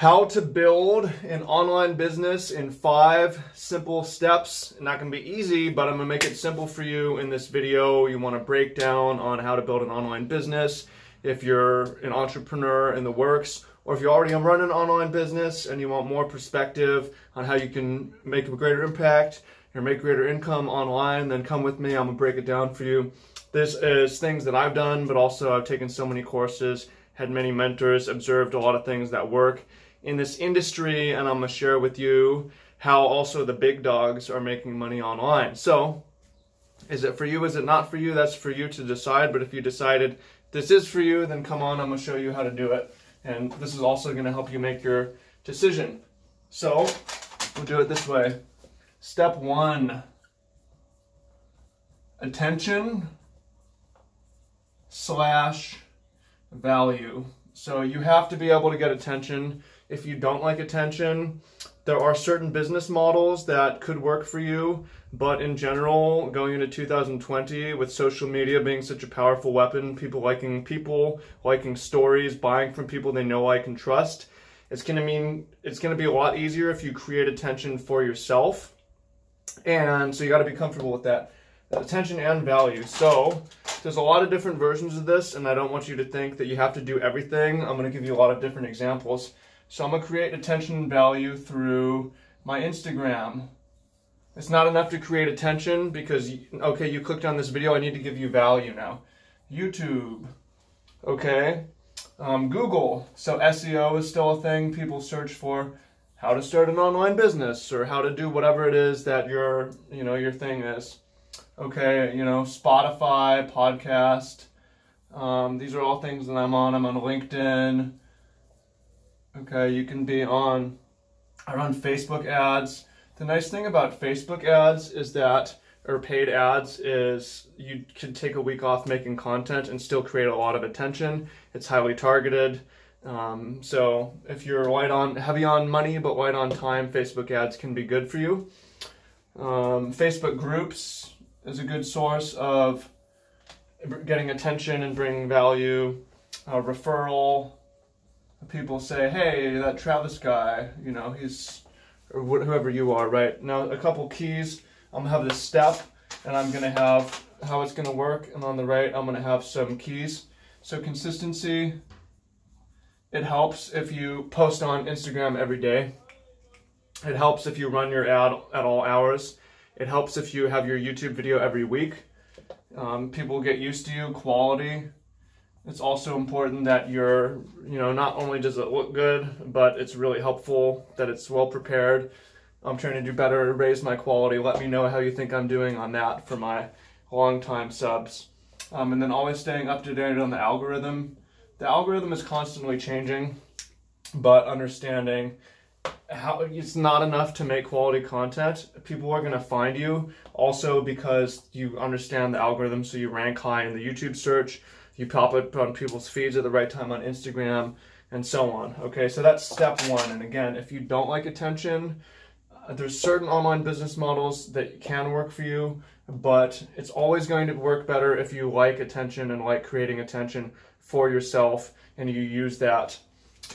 how to build an online business in five simple steps. Not gonna be easy, but I'm gonna make it simple for you in this video. You wanna break down on how to build an online business. If you're an entrepreneur in the works, or if you already run an online business and you want more perspective on how you can make a greater impact or make greater income online, then come with me. I'm gonna break it down for you. This is things that I've done, but also I've taken so many courses, had many mentors, observed a lot of things that work in this industry, and I'm gonna share with you how also the big dogs are making money online. So, is it for you? Is it not for you? That's for you to decide. But if you decided this is for you, then come on, I'm gonna show you how to do it. And this is also gonna help you make your decision. So, we'll do it this way. Step one attention slash value. So you have to be able to get attention. If you don't like attention, there are certain business models that could work for you, but in general, going into 2020 with social media being such a powerful weapon, people liking people, liking stories, buying from people they know, like, and trust, it's going to mean it's going to be a lot easier if you create attention for yourself. And so you got to be comfortable with that attention and value. So there's a lot of different versions of this, and I don't want you to think that you have to do everything. I'm going to give you a lot of different examples. So I'm to create attention and value through my Instagram. It's not enough to create attention because, okay, you clicked on this video, I need to give you value now. YouTube, okay. Um, Google, so SEO is still a thing people search for how to start an online business or how to do whatever it is that your, you know, your thing is okay, you know, Spotify, podcast. Um, these are all things that I'm on. I'm on LinkedIn. Okay, you can be on, I run Facebook ads. The nice thing about Facebook ads is that, or paid ads, is you can take a week off making content and still create a lot of attention. It's highly targeted. Um, so if you're light on, heavy on money but light on time, Facebook ads can be good for you. Um, Facebook groups, is a good source of getting attention and bringing value. A referral. People say, hey, that Travis guy, you know, he's, or whoever you are, right? Now, a couple keys. I'm gonna have this step, and I'm gonna have how it's gonna work, and on the right, I'm gonna have some keys. So consistency, it helps if you post on Instagram every day. It helps if you run your ad at all hours. It helps if you have your YouTube video every week. Um, people get used to you, quality. It's also important that you're, you know, not only does it look good, but it's really helpful, that it's well prepared. I'm trying to do better, raise my quality. Let me know how you think I'm doing on that for my long-time subs. Um, and then always staying up to date on the algorithm. The algorithm is constantly changing, but understanding how it's not enough to make quality content. People are going to find you also because you understand the algorithm, so you rank high in the YouTube search. You pop it on people's feeds at the right time on Instagram, and so on. Okay, so that's step one. And again, if you don't like attention, uh, there's certain online business models that can work for you, but it's always going to work better if you like attention and like creating attention for yourself, and you use that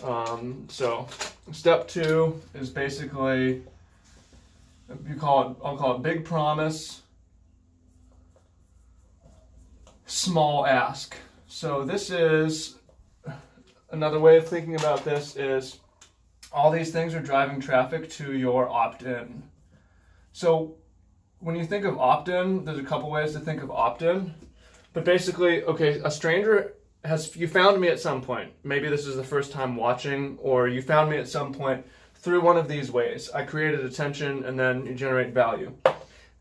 um, so step two is basically, you call it, I'll call it big promise, small ask. So this is, another way of thinking about this is all these things are driving traffic to your opt-in. So when you think of opt-in, there's a couple ways to think of opt-in. But basically, okay, a stranger has you found me at some point maybe this is the first time watching or you found me at some point through one of these ways i created attention and then you generate value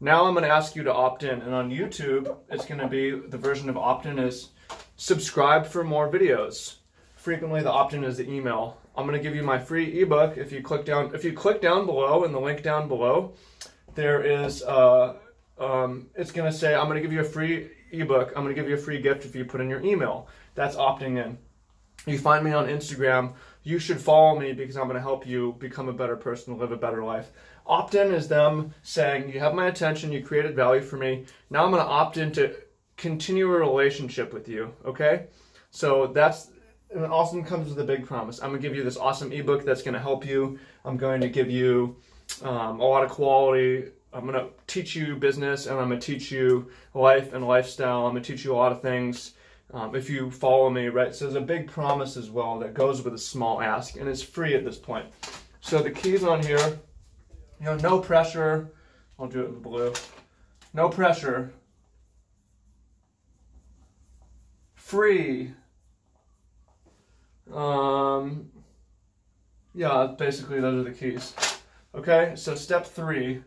now i'm going to ask you to opt in and on youtube it's going to be the version of opt in is subscribe for more videos. Frequently the opt in is the email. I'm going to give you my free ebook if you click down if you click down below in the link down below. There is uh, um, it's going to say i'm going to give you a free ebook. I'm going to give you a free gift if you put in your email. That's opting in. You find me on Instagram, you should follow me because I'm going to help you become a better person, live a better life. Opt in is them saying, You have my attention, you created value for me. Now I'm going to opt in to continue a relationship with you, okay? So that's it awesome comes with a big promise. I'm gonna give you this awesome ebook that's gonna help you. I'm going to give you um, a lot of quality. I'm gonna teach you business, and I'm gonna teach you life and lifestyle. I'm gonna teach you a lot of things. Um, if you follow me, right? So there's a big promise as well that goes with a small ask, and it's free at this point. So the keys on here, you know, no pressure. I'll do it in blue. No pressure. Free. Um, yeah, basically those are the keys. Okay, so step three.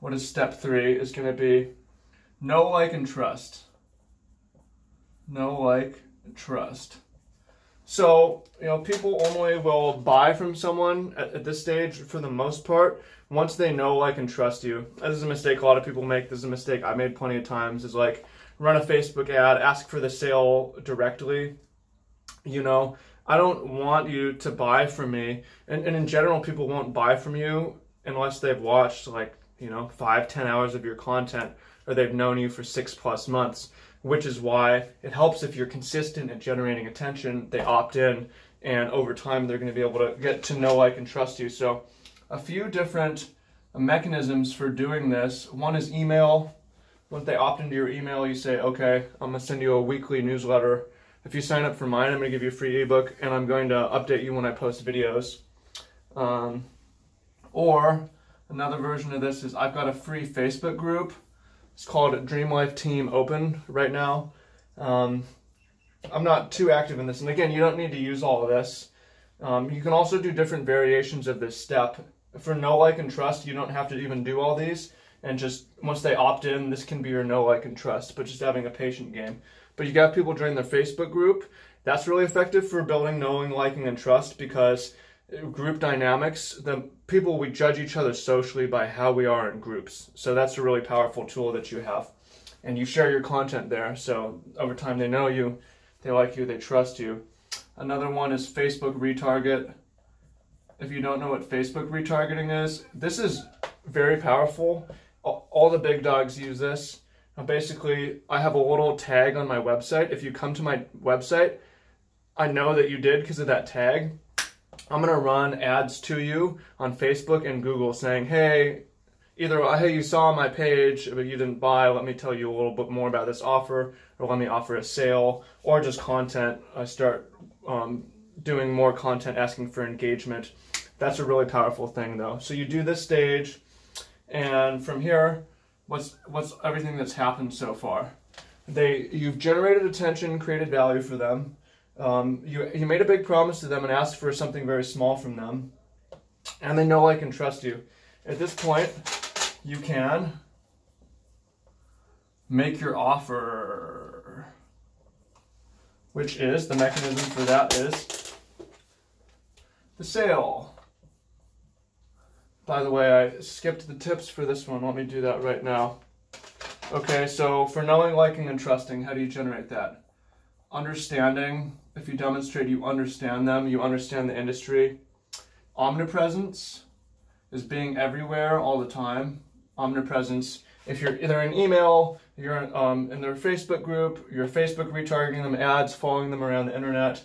What is step three? Is to be know, like, and trust. Know, like, trust. So, you know, people only will buy from someone at, at, this stage for the most part once they know, like, and trust you. This is a mistake a lot of people make. This is a mistake I made plenty of times. Is like run a Facebook ad, ask for the sale directly. You know, I don't want you to buy from me. And, and in general, people won't buy from you unless they've watched like, you know, five, ten hours of your content or they've known you for six plus months, which is why it helps if you're consistent at generating attention. They opt in, and over time, they're going to be able to get to know, like, and trust you. So, a few different mechanisms for doing this. One is email. Once they opt into your email, you say, okay, I'm to send you a weekly newsletter if you sign up for mine, I'm to give you a free ebook, and I'm going to update you when I post videos. Um, or another version of this is I've got a free Facebook group. It's called Dream Life Team Open right now. Um, I'm not too active in this, and again, you don't need to use all of this. Um, you can also do different variations of this step. For know like, and trust, you don't have to even do all these. And just once they opt in, this can be your know like, and trust, but just having a patient game but you got people join their Facebook group. That's really effective for building knowing, liking, and trust because uh, group dynamics, the people we judge each other socially by how we are in groups. So that's a really powerful tool that you have. And you share your content there. So over time they know you, they like you, they trust you. Another one is Facebook retarget. If you don't know what Facebook retargeting is, this is very powerful. All the big dogs use this basically, I have a little tag on my website. If you come to my website, I know that you did because of that tag. I'm to run ads to you on Facebook and Google saying, hey, either, hey, you saw my page, but you didn't buy, let me tell you a little bit more about this offer, or let me offer a sale, or just content. I start um, doing more content asking for engagement. That's a really powerful thing, though. So you do this stage, and from here, what's what's everything that's happened so far. They you've generated attention, created value for them. Um, you you made a big promise to them and asked for something very small from them, and they know, like, and trust you. At this point, you can make your offer, which is the mechanism for that is the sale. By the way, I skipped the tips for this one. Let me do that right now. Okay, so for knowing, liking, and trusting, how do you generate that? Understanding, if you demonstrate you understand them, you understand the industry. Omnipresence is being everywhere all the time. Omnipresence, if you're either in email, you're um, in their Facebook group, you're Facebook retargeting them ads, following them around the internet.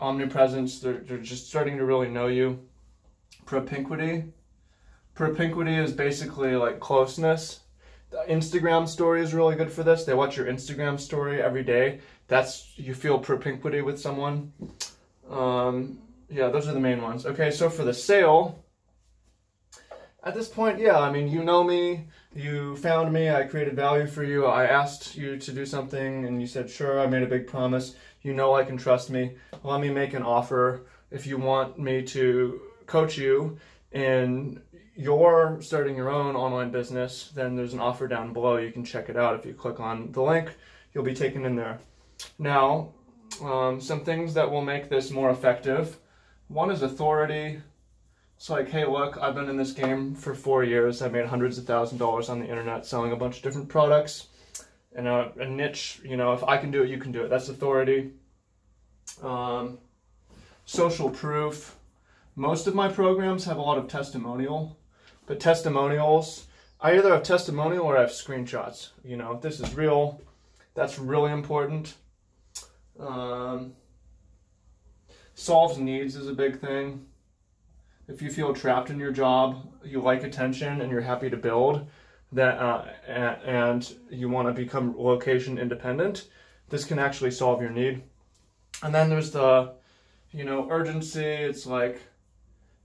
Omnipresence, they're, they're just starting to really know you. Propinquity, propinquity is basically like closeness. The Instagram story is really good for this. They watch your Instagram story every day. That's you feel propinquity with someone. Um, yeah, those are the main ones. Okay, so for the sale, at this point, yeah, I mean, you know me, you found me, I created value for you, I asked you to do something, and you said, sure, I made a big promise. You know I can trust me. Let me make an offer if you want me to coach you in you're starting your own online business, then there's an offer down below. You can check it out. If you click on the link, you'll be taken in there. Now, um, some things that will make this more effective. One is authority. It's like, hey, look, I've been in this game for four years. I've made hundreds of thousand dollars on the internet selling a bunch of different products. And a, a niche, you know, if I can do it, you can do it. That's authority. Um, social proof. Most of my programs have a lot of testimonial but testimonials, I either have testimonial or I have screenshots. You know, this is real. That's really important. Um, solves needs is a big thing. If you feel trapped in your job, you like attention, and you're happy to build, that uh, and you want to become location independent, this can actually solve your need. And then there's the, you know, urgency. It's like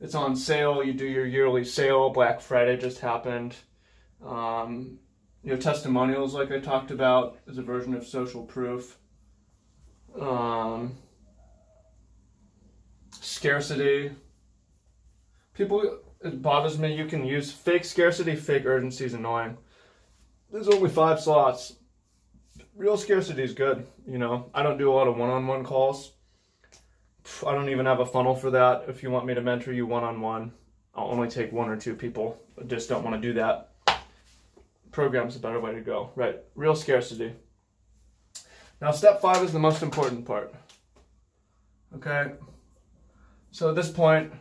it's on sale. You do your yearly sale. Black Friday just happened. Um, you know, testimonials, like I talked about, is a version of social proof. Um, scarcity. People, it bothers me. You can use fake scarcity, fake urgency is annoying. There's only five slots. Real scarcity is good. You know, I don't do a lot of one-on-one calls. I don't even have a funnel for that. If you want me to mentor you one-on-one, I'll only take one or two people. I just don't want to do that. Program's a better way to go. Right, real scarcity. Now step five is the most important part. Okay, so at this point,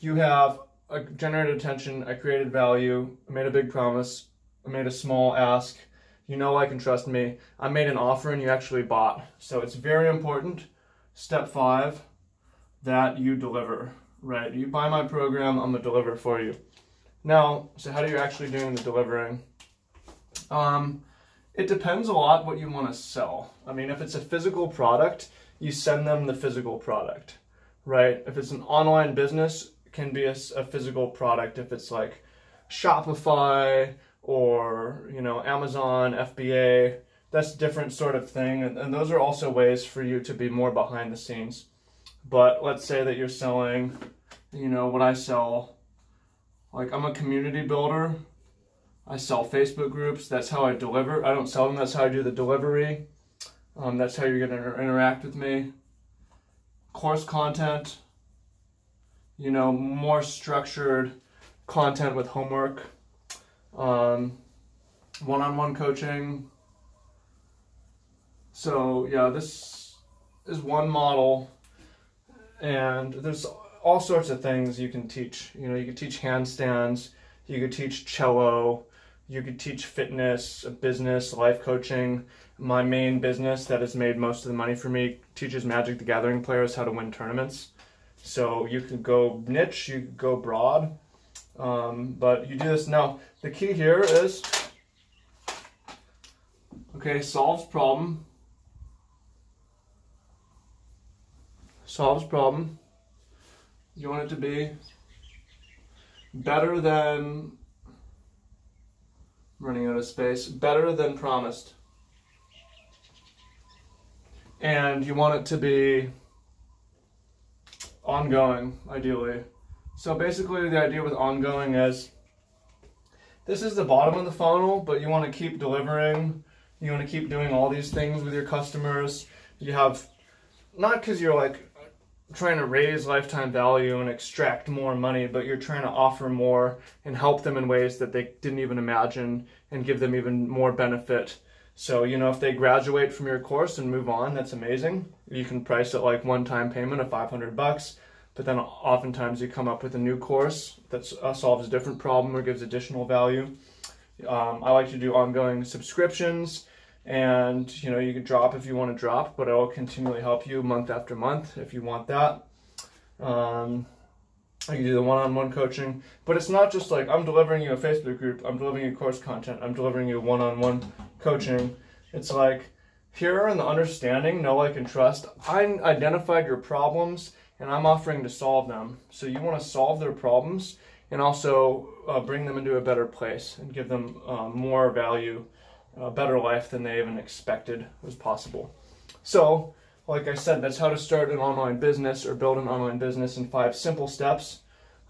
you have I generated attention, I created value, I made a big promise, I made a small ask, you know I can trust me, I made an offer and you actually bought. So it's very important, step five, that you deliver, right? You buy my program, I'm gonna deliver for you. Now, so how do you actually doing the delivering? Um, it depends a lot what you want to sell. I mean, if it's a physical product, you send them the physical product, right? If it's an online business, can be a, a physical product. If it's like Shopify or, you know, Amazon, FBA, that's a different sort of thing. And, and those are also ways for you to be more behind the scenes. But let's say that you're selling, you know, what I sell like I'm a community builder. I sell Facebook groups. That's how I deliver. I don't sell them. That's how I do the delivery. Um, that's how you're going to interact with me. Course content. You know, more structured content with homework. Um, one-on-one coaching. So yeah, this is one model, and there's all sorts of things you can teach. You know, you could teach handstands, you could teach cello, you could teach fitness, business, life coaching. My main business that has made most of the money for me teaches Magic the Gathering players how to win tournaments. So you could go niche, you could go broad, um, but you do this. Now, the key here is, okay, solves problem, solves problem, you want it to be better than running out of space, better than promised. And you want it to be ongoing, ideally. So basically the idea with ongoing is this is the bottom of the funnel, but you want to keep delivering. You want to keep doing all these things with your customers. You have, not because you're like trying to raise lifetime value and extract more money, but you're trying to offer more and help them in ways that they didn't even imagine and give them even more benefit. So, you know, if they graduate from your course and move on, that's amazing. You can price it like one time payment of 500 bucks, but then oftentimes you come up with a new course that uh, solves a different problem or gives additional value. Um, I like to do ongoing subscriptions and you know you can drop if you want to drop but it'll continually help you month after month if you want that. Um, you can do the one-on-one coaching but it's not just like i'm delivering you a facebook group i'm delivering you course content i'm delivering you one-on-one coaching. It's like here in the understanding know like and trust i identified your problems and i'm offering to solve them. So you want to solve their problems and also uh, bring them into a better place and give them uh, more value a better life than they even expected was possible. So, like I said, that's how to start an online business or build an online business in five simple steps.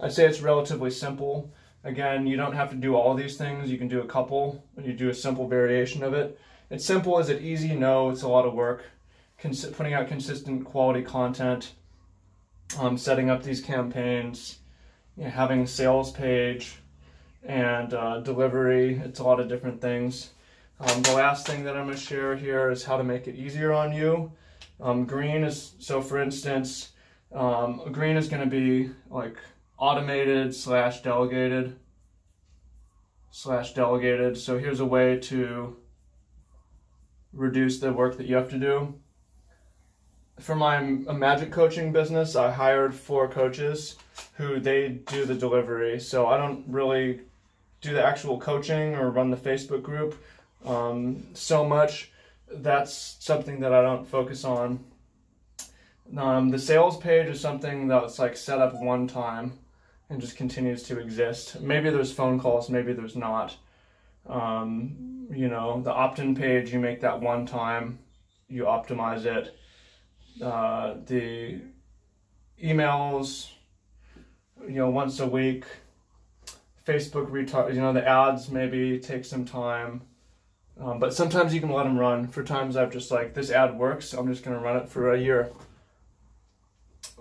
I'd say it's relatively simple. Again, you don't have to do all these things. You can do a couple, you do a simple variation of it. It's simple. Is it easy? No, it's a lot of work. Cons- putting out consistent quality content, um, setting up these campaigns, you know, having a sales page, and uh, delivery. It's a lot of different things. Um, the last thing that I'm going to share here is how to make it easier on you. Um, green is, so for instance, um, green is going to be like automated slash delegated slash delegated. So here's a way to reduce the work that you have to do. for my magic coaching business, I hired four coaches who they do the delivery. So I don't really do the actual coaching or run the Facebook group um, so much. That's something that I don't focus on. Um, the sales page is something that's like set up one time and just continues to exist. Maybe there's phone calls, maybe there's not. Um, you know, the opt-in page, you make that one time, you optimize it. Uh, the emails, you know, once a week. Facebook retarget, you know, the ads maybe take some time. Um, but sometimes you can let them run. For times I've just like, this ad works, I'm just to run it for a year.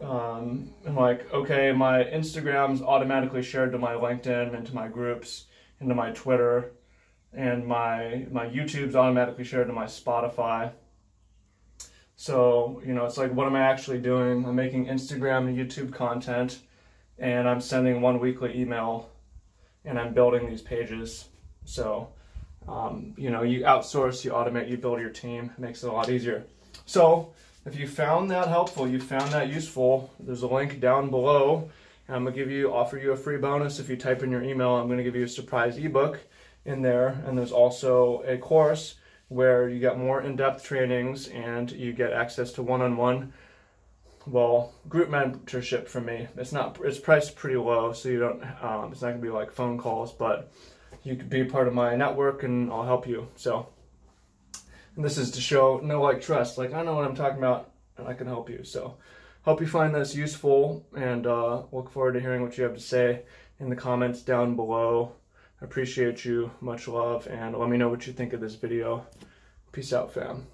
Um, I'm like, okay, my Instagram's automatically shared to my LinkedIn and to my groups, into my Twitter, and my my YouTube's automatically shared to my Spotify. So, you know, it's like, what am I actually doing? I'm making Instagram and YouTube content, and I'm sending one weekly email, and I'm building these pages. So, um, you know, you outsource, you automate, you build your team, it makes it a lot easier. So, if you found that helpful, you found that useful, there's a link down below. And I'm gonna give you, offer you a free bonus if you type in your email. I'm gonna give you a surprise ebook in there, and there's also a course where you get more in-depth trainings and you get access to one-on-one, well, group mentorship from me. It's not, it's priced pretty low, so you don't, um, it's not gonna be like phone calls, but you could be a part of my network and I'll help you. So. And this is to show know like trust. Like I know what I'm talking about and I can help you. So hope you find this useful and uh, look forward to hearing what you have to say in the comments down below. I appreciate you. Much love and let me know what you think of this video. Peace out fam.